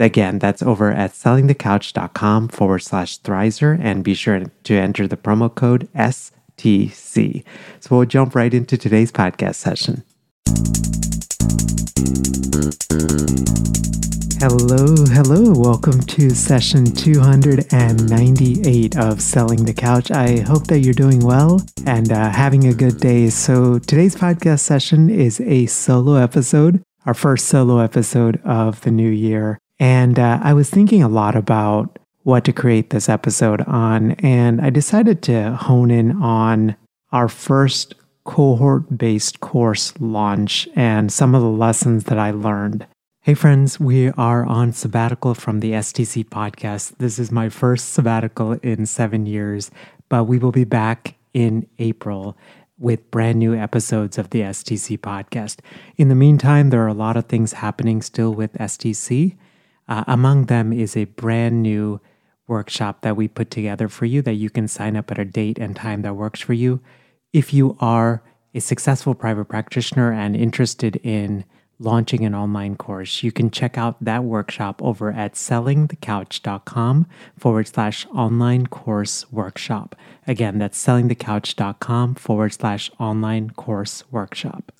Again, that's over at sellingthecouch.com forward slash Thrizer and be sure to enter the promo code STC. So we'll jump right into today's podcast session. Hello, hello. Welcome to session 298 of Selling the Couch. I hope that you're doing well and uh, having a good day. So, today's podcast session is a solo episode, our first solo episode of the new year. And uh, I was thinking a lot about what to create this episode on, and I decided to hone in on our first cohort based course launch and some of the lessons that I learned. Hey, friends, we are on sabbatical from the STC podcast. This is my first sabbatical in seven years, but we will be back in April with brand new episodes of the STC podcast. In the meantime, there are a lot of things happening still with STC. Uh, among them is a brand new workshop that we put together for you that you can sign up at a date and time that works for you. If you are a successful private practitioner and interested in launching an online course, you can check out that workshop over at sellingthecouch.com forward slash online course workshop. Again, that's sellingthecouch.com forward slash online course workshop.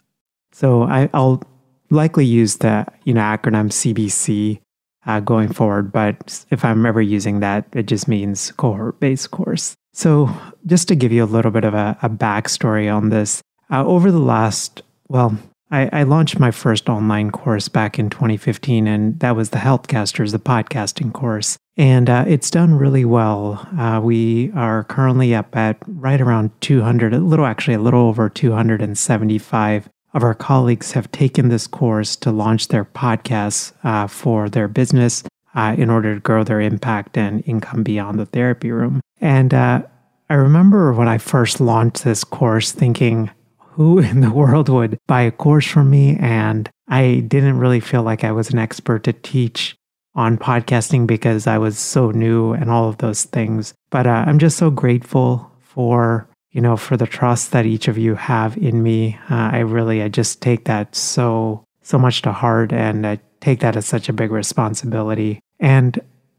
So I, will likely use the you know acronym CBC uh, going forward. But if I'm ever using that, it just means cohort based course. So, just to give you a little bit of a, a backstory on this, uh, over the last, well, I, I, launched my first online course back in 2015, and that was the Healthcasters, the podcasting course. And uh, it's done really well. Uh, we are currently up at right around 200, a little actually, a little over 275 of our colleagues have taken this course to launch their podcasts uh, for their business uh, in order to grow their impact and income beyond the therapy room. And uh, I remember when I first launched this course thinking, who in the world would buy a course from me? And I didn't really feel like I was an expert to teach on podcasting because I was so new and all of those things. But uh, I'm just so grateful for you know, for the trust that each of you have in me. Uh, I really, I just take that so, so much to heart and I take that as such a big responsibility. And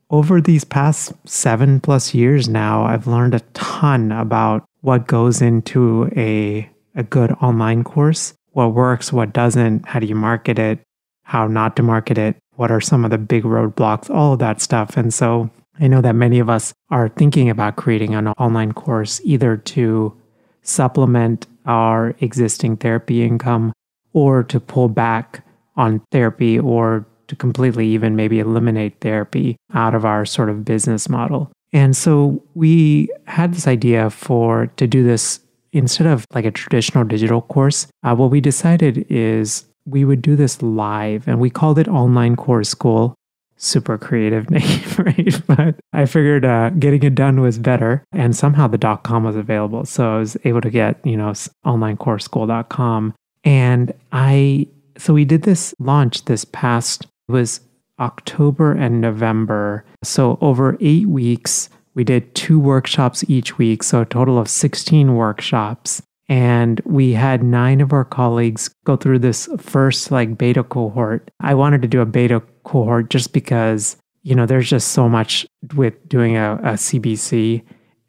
over these past seven plus years now, I've learned a ton about what goes into a, a good online course, what works, what doesn't, how do you market it, how not to market it, what are some of the big roadblocks, all of that stuff. And so I know that many of us are thinking about creating an online course either to supplement our existing therapy income or to pull back on therapy or to completely even maybe eliminate therapy out of our sort of business model. And so we had this idea for to do this instead of like a traditional digital course. Uh, what we decided is we would do this live and we called it online course school super creative name, right? But I figured uh, getting it done was better. And somehow the dot .com was available. So I was able to get, you know, onlinecourseschool.com. And I, so we did this launch this past, was October and November. So over eight weeks, we did two workshops each week. So a total of 16 workshops. And we had nine of our colleagues go through this first like beta cohort. I wanted to do a beta cohort just because, you know, there's just so much with doing a, a CBC.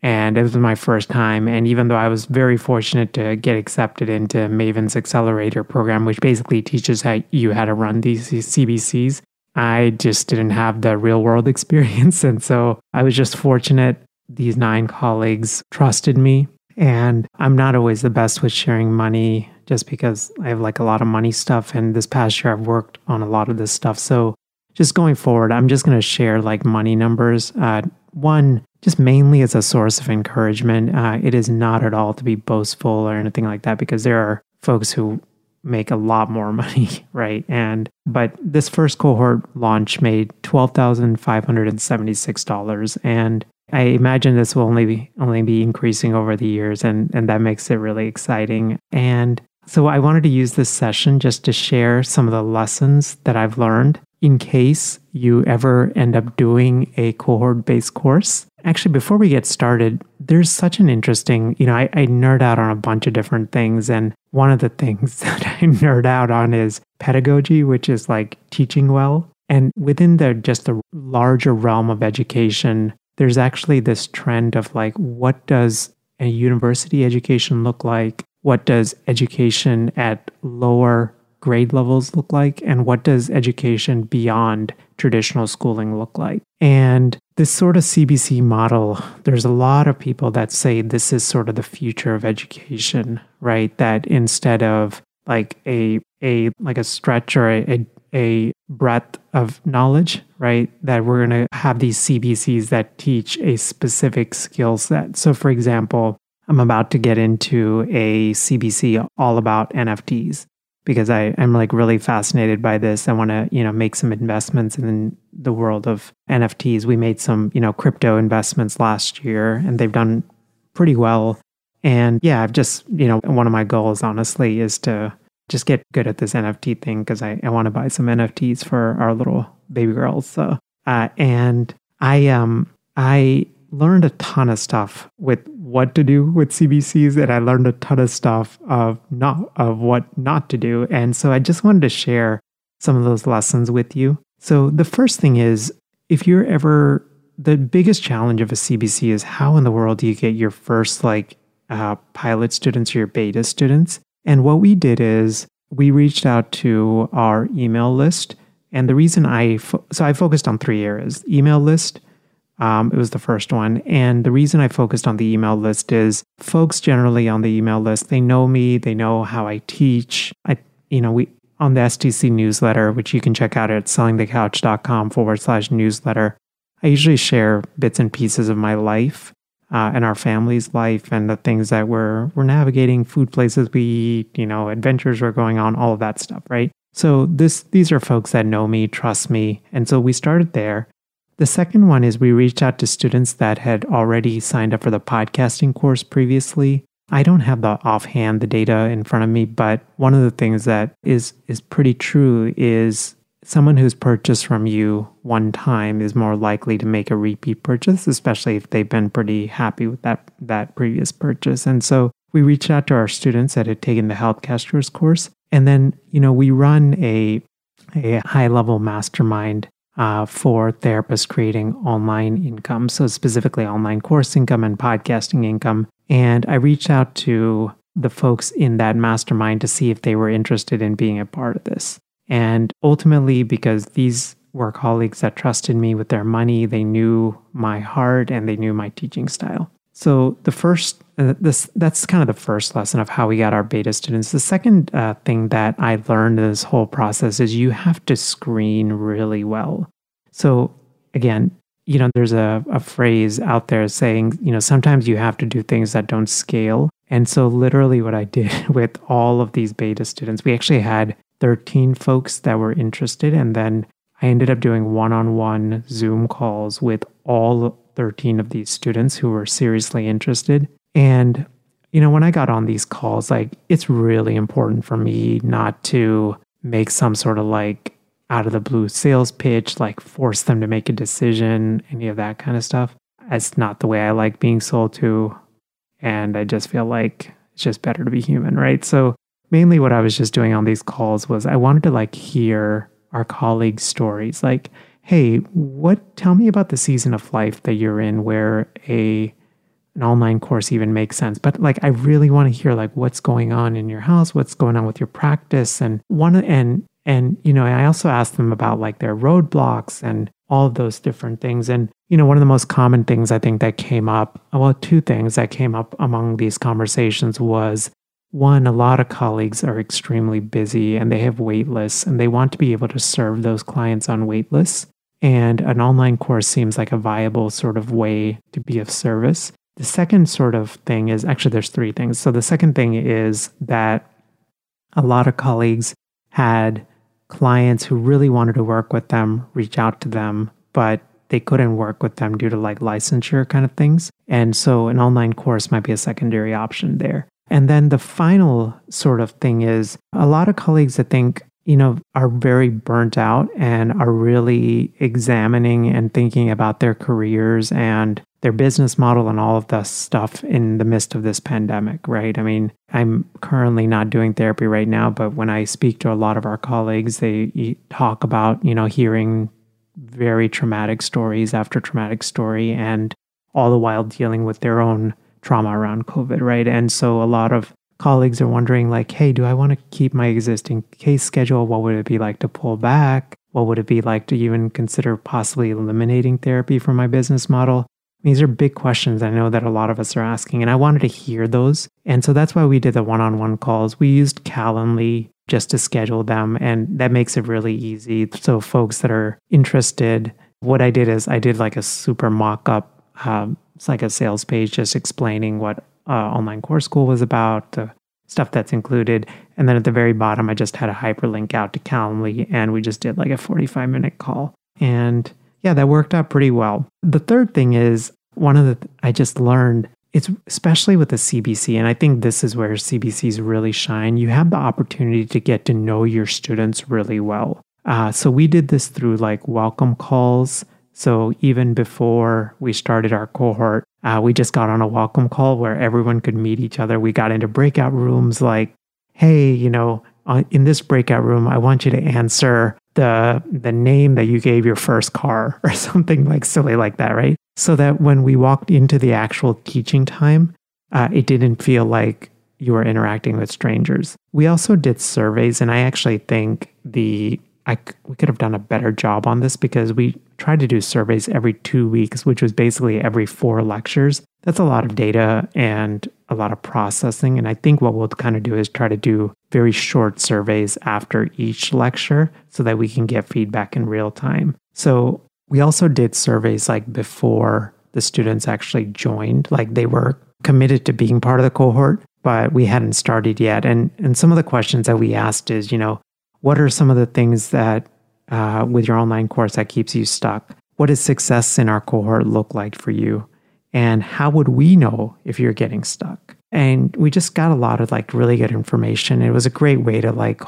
And it was my first time. And even though I was very fortunate to get accepted into Maven's Accelerator program, which basically teaches how you how to run these CBCs, I just didn't have the real world experience. And so I was just fortunate. These nine colleagues trusted me And I'm not always the best with sharing money just because I have like a lot of money stuff. And this past year, I've worked on a lot of this stuff. So just going forward, I'm just going to share like money numbers. Uh, one, just mainly as a source of encouragement. Uh, it is not at all to be boastful or anything like that because there are folks who make a lot more money, right? And but this first cohort launch made twelve thousand five hundred and seventy six dollars, and I imagine this will only be only be increasing over the years, and and that makes it really exciting. And so I wanted to use this session just to share some of the lessons that I've learned in case you ever end up doing a cohort based course. Actually, before we get started, there's such an interesting, you know, I, I, nerd out on a bunch of different things. And one of the things that I nerd out on is pedagogy, which is like teaching well. And within the just the larger realm of education, there's actually this trend of like, what does a university education look like? What does education at lower grade levels look like and what does education beyond traditional schooling look like. And this sort of CBC model, there's a lot of people that say this is sort of the future of education, right? That instead of like a a like a stretch or a, a breadth of knowledge, right? That we're going to have these CBCs that teach a specific skill set. So, for example, I'm about to get into a CBC all about NFTs because I, I'm like really fascinated by this. I want to, you know, make some investments in the world of NFTs. We made some, you know, crypto investments last year and they've done pretty well. And yeah, I've just, you know, one of my goals, honestly, is to just get good at this NFT thing because I, I want to buy some NFTs for our little baby girls. So, uh, and I, um, I learned a ton of stuff with what to do with CBCs and I learned a ton of stuff of not of what not to do. And so I just wanted to share some of those lessons with you. So the first thing is if you're ever the biggest challenge of a CBC is how in the world do you get your first like uh, pilot students or your beta students? And what we did is we reached out to our email list. And the reason I, fo- so I focused on three areas email list, um, it was the first one. And the reason I focused on the email list is folks generally on the email list, they know me, they know how I teach. I, you know, we, on the STC newsletter, which you can check out at sellingthecouch.com forward slash newsletter, I usually share bits and pieces of my life uh, and our family's life and the things that we're, we're navigating, food places we eat, you know, adventures we're going on, all of that stuff, right? So this these are folks that know me, trust me. And so we started there. The second one is we reached out to students that had already signed up for the podcasting course previously. I don't have the offhand the data in front of me, but one of the things that is is pretty true is someone who's purchased from you one time is more likely to make a repeat purchase, especially if they've been pretty happy with that that previous purchase. And so we reached out to our students that had taken the Healthcasters course, and then you know we run a a high level mastermind uh, for therapists creating online income. So, specifically, online course income and podcasting income. And I reached out to the folks in that mastermind to see if they were interested in being a part of this. And ultimately, because these were colleagues that trusted me with their money, they knew my heart and they knew my teaching style. So the first, uh, this that's kind of the first lesson of how we got our beta students. The second uh, thing that I learned in this whole process is you have to screen really well. So again, you know, there's a, a phrase out there saying, you know, sometimes you have to do things that don't scale. And so literally what I did with all of these beta students, we actually had 13 folks that were interested and then I ended up doing one-on-one Zoom calls with all 13 of these students who were seriously interested. And, you know, when I got on these calls, like it's really important for me not to make some sort of like out of the blue sales pitch, like force them to make a decision, any of that kind of stuff. That's not the way I like being sold to. And I just feel like it's just better to be human, right? So, mainly what I was just doing on these calls was I wanted to like hear our colleagues' stories. Like, hey, what tell me about the season of life that you're in where a an online course even makes sense. But like I really want to hear like what's going on in your house, what's going on with your practice and one and and you know, I also asked them about like their roadblocks and all of those different things and you know, one of the most common things I think that came up, well, two things that came up among these conversations was one, a lot of colleagues are extremely busy and they have wait lists and they want to be able to serve those clients on wait lists. And an online course seems like a viable sort of way to be of service. The second sort of thing is actually, there's three things. So the second thing is that a lot of colleagues had clients who really wanted to work with them reach out to them, but they couldn't work with them due to like licensure kind of things. And so an online course might be a secondary option there. And then the final sort of thing is a lot of colleagues I think, you know, are very burnt out and are really examining and thinking about their careers and their business model and all of the stuff in the midst of this pandemic, right? I mean, I'm currently not doing therapy right now, but when I speak to a lot of our colleagues, they talk about, you know, hearing very traumatic stories after traumatic story and all the while dealing with their own trauma around COVID, right? And so a lot of colleagues are wondering, like, hey, do I want to keep my existing case schedule? What would it be like to pull back? What would it be like to even consider possibly eliminating therapy from my business model? These are big questions I know that a lot of us are asking, and I wanted to hear those. And so that's why we did the one on one calls. We used Calendly just to schedule them. And that makes it really easy. So, folks that are interested, what I did is I did like a super mock up, um, it's like a sales page just explaining what uh, online course school was about, the stuff that's included. And then at the very bottom, I just had a hyperlink out to Calendly and we just did like a 45 minute call. And yeah, that worked out pretty well. The third thing is one of the, I just learned it's especially with the CBC, and I think this is where CBCs really shine. You have the opportunity to get to know your students really well. Uh, so we did this through like welcome calls. So even before we started our cohort, uh, we just got on a welcome call where everyone could meet each other. We got into breakout rooms like, hey, you know, uh, in this breakout room, I want you to answer the the name that you gave your first car or something like silly like that, right? So that when we walked into the actual teaching time, uh, it didn't feel like you were interacting with strangers. We also did surveys, and I actually think the I we could have done a better job on this because we tried to do surveys every two weeks, which was basically every four lectures. That's a lot of data and a lot of processing. And I think what we'll kind of do is try to do very short surveys after each lecture so that we can get feedback in real time. So we also did surveys like before the students actually joined, like they were committed to being part of the cohort, but we hadn't started yet. And and some of the questions that we asked is, you know, what are some of the things that uh, with your online course that keeps you stuck? What does success in our cohort look like for you? And how would we know if you're getting stuck? And we just got a lot of like really good information. It was a great way to like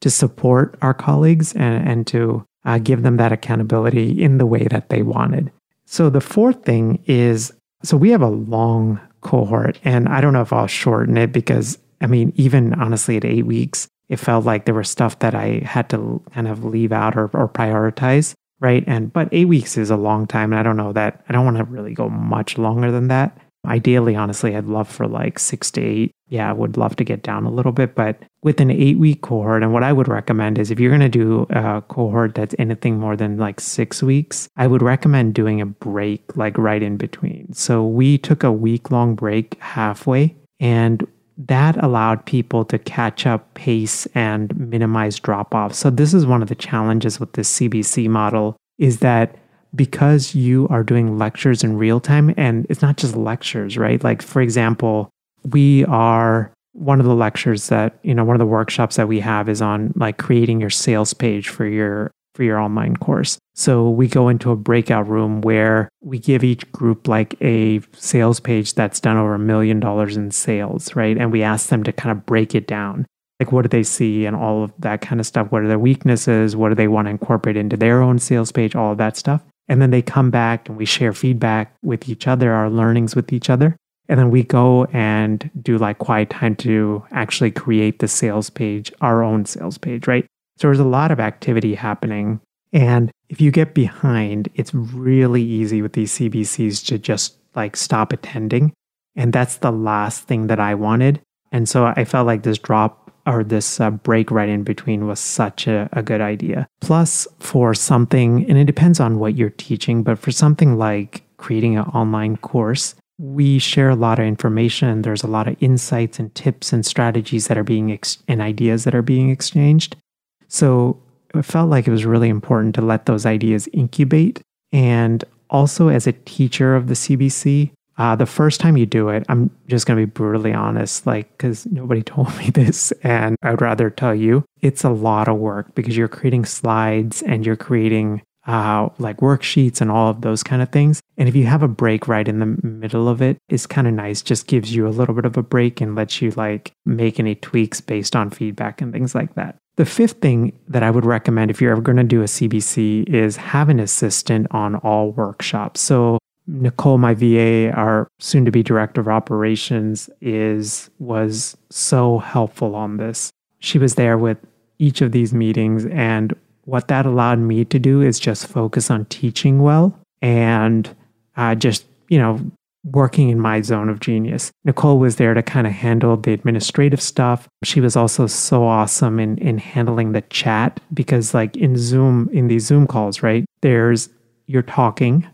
to support our colleagues and, and to uh, give them that accountability in the way that they wanted. So the fourth thing is so we have a long cohort, and I don't know if I'll shorten it because I mean, even honestly, at eight weeks, it felt like there was stuff that I had to kind of leave out or, or prioritize, right? And but eight weeks is a long time, and I don't know that I don't want to really go much longer than that. Ideally, honestly, I'd love for like six to eight. Yeah, I would love to get down a little bit, but with an eight week cohort, and what I would recommend is if you're going to do a cohort that's anything more than like six weeks, I would recommend doing a break like right in between. So we took a week long break halfway, and that allowed people to catch up pace and minimize drop off. So this is one of the challenges with this CBC model is that because you are doing lectures in real time and it's not just lectures, right? Like for example, we are one of the lectures that, you know, one of the workshops that we have is on like creating your sales page for your for your online course. So we go into a breakout room where we give each group like a sales page that's done over a million dollars in sales, right? And we ask them to kind of break it down. Like, what do they see and all of that kind of stuff? What are their weaknesses? What do they want to incorporate into their own sales page? All of that stuff. And then they come back and we share feedback with each other, our learnings with each other. And then we go and do like quiet time to actually create the sales page, our own sales page, right? So there's a lot of activity happening. And if you get behind, it's really easy with these CBCs to just like stop attending. And that's the last thing that I wanted. And so I felt like this drop or this uh, break right in between was such a, a good idea. Plus, for something, and it depends on what you're teaching, but for something like creating an online course, we share a lot of information. There's a lot of insights and tips and strategies that are being ex- and ideas that are being exchanged. So it felt like it was really important to let those ideas incubate. And also, as a teacher of the CBC, uh, the first time you do it, I'm just going to be brutally honest, like, because nobody told me this, and I'd rather tell you, it's a lot of work because you're creating slides and you're creating uh, like worksheets and all of those kind of things. And if you have a break right in the middle of it, it's kind of nice. Just gives you a little bit of a break and lets you like make any tweaks based on feedback and things like that. The fifth thing that I would recommend if you're ever going to do a CBC is have an assistant on all workshops. So Nicole, my VA, our soon to be director of operations, is was so helpful on this. She was there with each of these meetings and what that allowed me to do is just focus on teaching well and uh, just, you know, working in my zone of genius. Nicole was there to kind of handle the administrative stuff. She was also so awesome in, in handling the chat because, like in Zoom, in these Zoom calls, right? There's you're talking,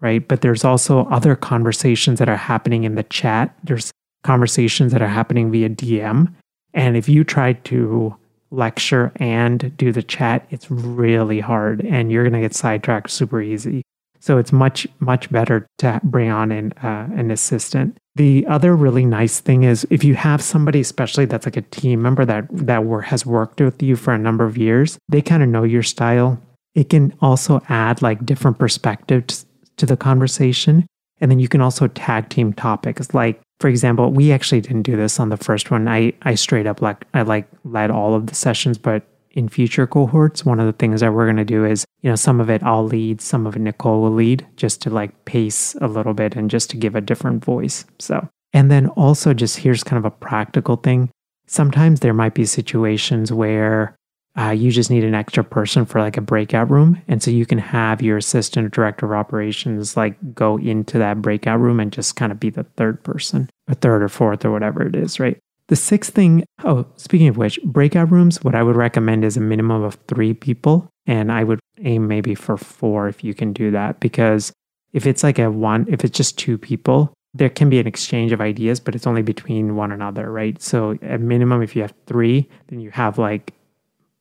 right? But there's also other conversations that are happening in the chat. There's conversations that are happening via DM. And if you try to lecture and do the chat, it's really hard and you're going to get sidetracked super easy. So it's much, much better to bring on an, uh, an assistant. The other really nice thing is if you have somebody, especially that's like a team member that, that has worked with you for a number of years, they kind of know your style. It can also add like different perspectives to the conversation. And then you can also tag team topics. Like, for example, we actually didn't do this on the first one. I, I straight up like I like led all of the sessions, but in future cohorts, one of the things that we're going to do is, you know, some of it I'll lead, some of it Nicole will lead, just to like pace a little bit and just to give a different voice. So, and then also just here's kind of a practical thing. Sometimes there might be situations where uh, you just need an extra person for like a breakout room. And so you can have your assistant or director of operations like go into that breakout room and just kind of be the third person, a third or fourth or whatever it is, right? The sixth thing, oh, speaking of which, breakout rooms, what I would recommend is a minimum of three people. And I would aim maybe for four if you can do that. Because if it's like a one, if it's just two people, there can be an exchange of ideas, but it's only between one another, right? So at minimum, if you have three, then you have like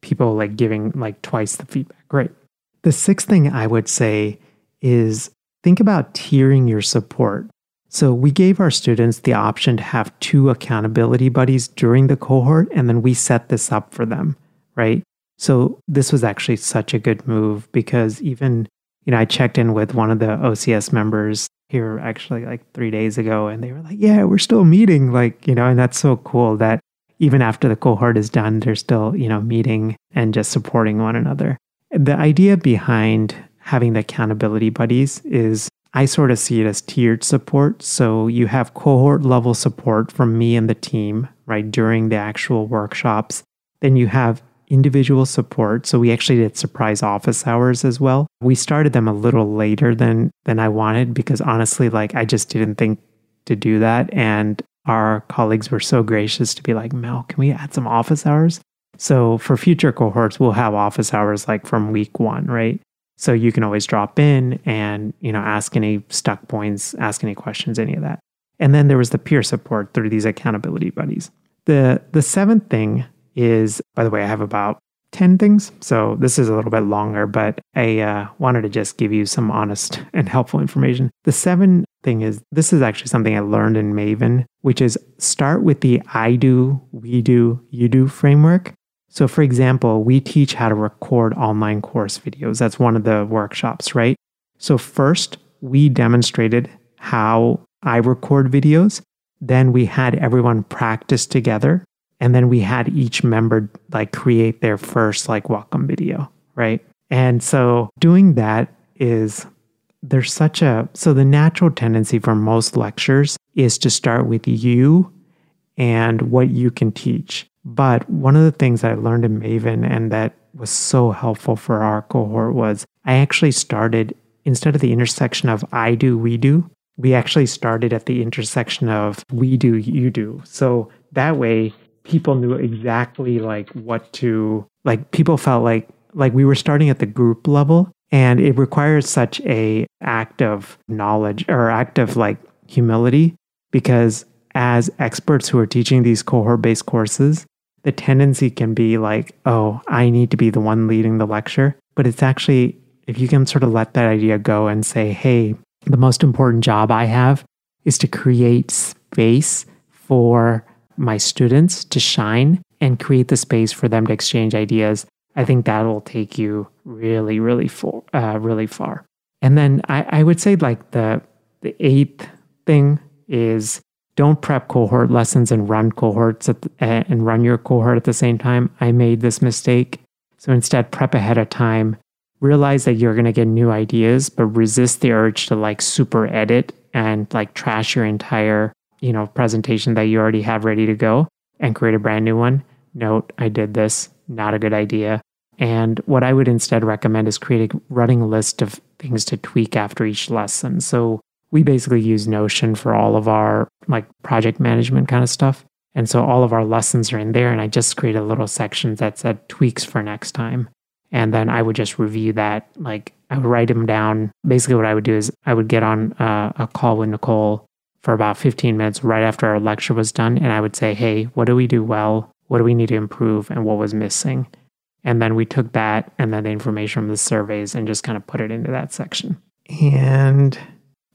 people like giving like twice the feedback. Great. The sixth thing I would say is think about tiering your support. So we gave our students the option to have two accountability buddies during the cohort, and then we set this up for them, right? So this was actually such a good move because even, you know, I checked in with one of the OCS members here actually like three days ago, and they were like, yeah, we're still meeting. Like, you know, and that's so cool that even after the cohort is done, they're still, you know, meeting and just supporting one another. The idea behind having the accountability buddies is I sort of see it as tiered support. So you have cohort level support from me and the team, right, during the actual workshops. Then you have individual support. So we actually did surprise office hours as well. We started them a little later than than I wanted because honestly, like I just didn't think to do that. And our colleagues were so gracious to be like, Mel, can we add some office hours? So for future cohorts, we'll have office hours like from week one, right? So you can always drop in and, you know, ask any stuck points, ask any questions, any of that. And then there was the peer support through these accountability buddies. The the seventh thing is, by the way, I have about 10 things. So this is a little bit longer, but I uh, wanted to just give you some honest and helpful information. The seven thing is this is actually something I learned in Maven, which is start with the I do, we do, you do framework. So, for example, we teach how to record online course videos. That's one of the workshops, right? So, first, we demonstrated how I record videos. Then we had everyone practice together. And then we had each member like create their first like welcome video, right? And so doing that is there's such a so the natural tendency for most lectures is to start with you and what you can teach. But one of the things I learned in Maven and that was so helpful for our cohort was I actually started instead of the intersection of I do, we do, we actually started at the intersection of we do, you do. So that way people knew exactly like what to like people felt like like we were starting at the group level and it requires such a act of knowledge or act of like humility because as experts who are teaching these cohort based courses the tendency can be like oh i need to be the one leading the lecture. But it's actually if you can sort of let that idea go and say hey the most important job i have is to create space for my students to shine and create the space for them to exchange ideas, I think that will take you really, really far, uh, really far. And then I, I would say like the the eighth thing is don't prep cohort lessons and run cohorts the, uh, and run your cohort at the same time. I made this mistake. So instead, prep ahead of time. Realize that you're going to get new ideas, but resist the urge to like super edit and like trash your entire you know, presentation that you already have ready to go and create a brand new one. Note, I did this, not a good idea. And what I would instead recommend is create a running list of things to tweak after each lesson. So we basically use Notion for all of our like project management kind of stuff. And so all of our lessons are in there. And I just created a little section that said tweaks for next time. And then I would just review that. Like I would write them down. Basically, what I would do is I would get on uh, a call with Nicole for about 15 minutes right after our lecture was done. And I would say, hey, what do we do well? What do we need to improve? And what was missing? And then we took that and then the information from the surveys and just kind of put it into that section. And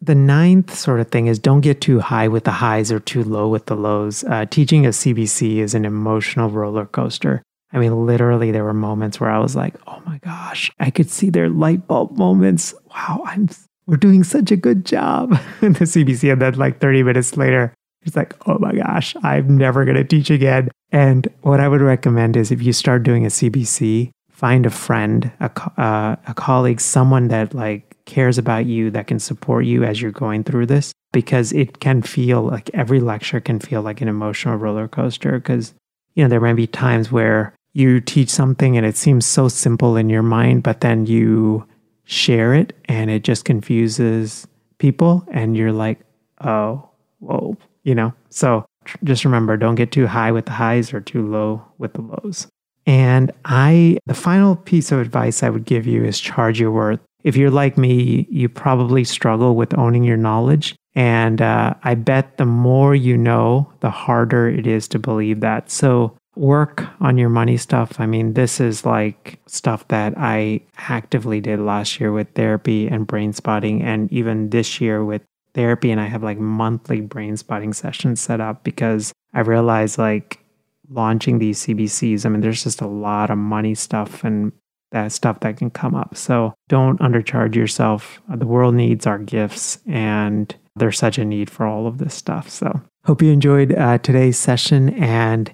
the ninth sort of thing is don't get too high with the highs or too low with the lows. Uh, teaching a CBC is an emotional roller coaster. I mean, literally, there were moments where I was like, oh my gosh, I could see their light bulb moments. Wow, I'm we're doing such a good job in the CBC. And then like 30 minutes later, it's like, oh my gosh, I'm never going to teach again. And what I would recommend is if you start doing a CBC, find a friend, a, uh, a colleague, someone that like cares about you, that can support you as you're going through this, because it can feel like every lecture can feel like an emotional roller coaster. Because, you know, there may be times where you teach something and it seems so simple in your mind, but then you share it and it just confuses people and you're like, oh, whoa, you know? So just remember don't get too high with the highs or too low with the lows. And I, the final piece of advice I would give you is charge your worth. If you're like me, you probably struggle with owning your knowledge. And uh, I bet the more you know, the harder it is to believe that. So work on your money stuff. I mean, this is like stuff that I actively did last year with therapy and brain spotting, and even this year with therapy. And I have like monthly brain spotting sessions set up because I realize like launching these CBCs, I mean, there's just a lot of money stuff and that stuff that can come up. So don't undercharge yourself. The world needs our gifts, and there's such a need for all of this stuff. So, hope you enjoyed uh, today's session. And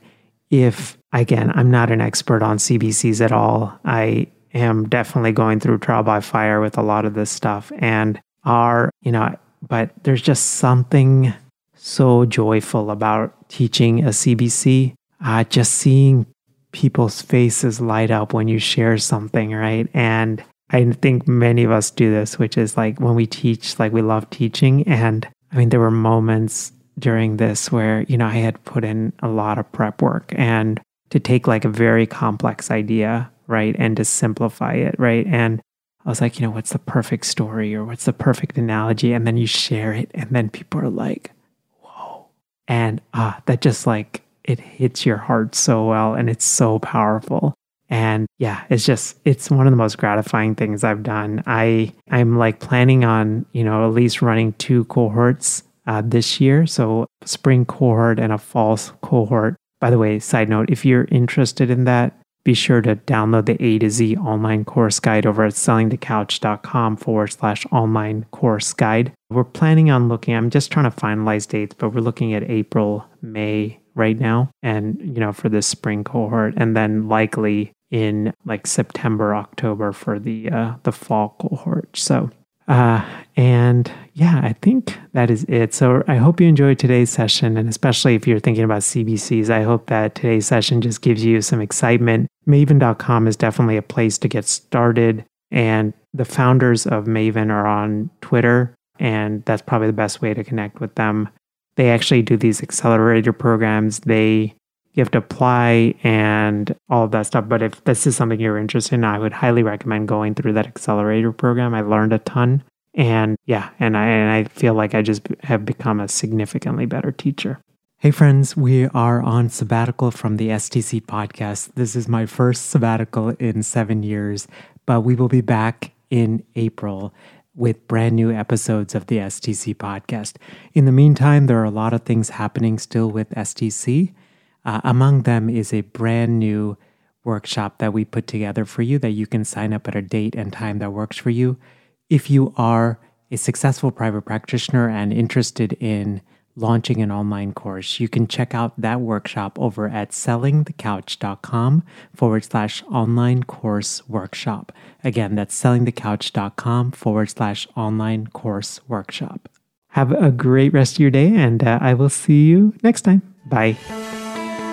if, again, I'm not an expert on CBCs at all, I am definitely going through trial by fire with a lot of this stuff. And are, you know, but there's just something so joyful about teaching a CBC. Uh, just seeing people's faces light up when you share something, right? And I think many of us do this, which is like when we teach, like we love teaching. And I mean, there were moments during this where, you know, I had put in a lot of prep work and to take like a very complex idea, right, and to simplify it, right? And I was like, you know, what's the perfect story or what's the perfect analogy? And then you share it, and then people are like, whoa. And ah, that just like, it hits your heart so well and it's so powerful. And yeah, it's just it's one of the most gratifying things I've done. I I'm like planning on, you know, at least running two cohorts uh, this year. So, spring cohort and a fall cohort. By the way, side note, if you're interested in that, be sure to download the A to Z online course guide over at sellingthecouch.com forward slash online course guide. We're planning on looking, I'm just trying to finalize dates, but we're looking at April, May right now, and, you know, for this spring cohort, and then likely in like September, October for the uh, the fall cohort. So uh, and yeah, I think that is it. So I hope you enjoyed today's session. And especially if you're thinking about CBCs, I hope that today's session just gives you some excitement. Maven.com is definitely a place to get started. And the founders of Maven are on Twitter. And that's probably the best way to connect with them. They actually do these accelerator programs. They you have to apply and all of that stuff. But if this is something you're interested in, I would highly recommend going through that accelerator program. I learned a ton. And yeah, and I, and I feel like I just have become a significantly better teacher. Hey, friends, we are on sabbatical from the STC podcast. This is my first sabbatical in seven years, but we will be back in April with brand new episodes of the STC podcast. In the meantime, there are a lot of things happening still with STC. Uh, among them is a brand new workshop that we put together for you that you can sign up at a date and time that works for you. If you are a successful private practitioner and interested in launching an online course, you can check out that workshop over at sellingthecouch.com forward slash online course workshop. Again, that's sellingthecouch.com forward slash online course workshop. Have a great rest of your day, and uh, I will see you next time. Bye.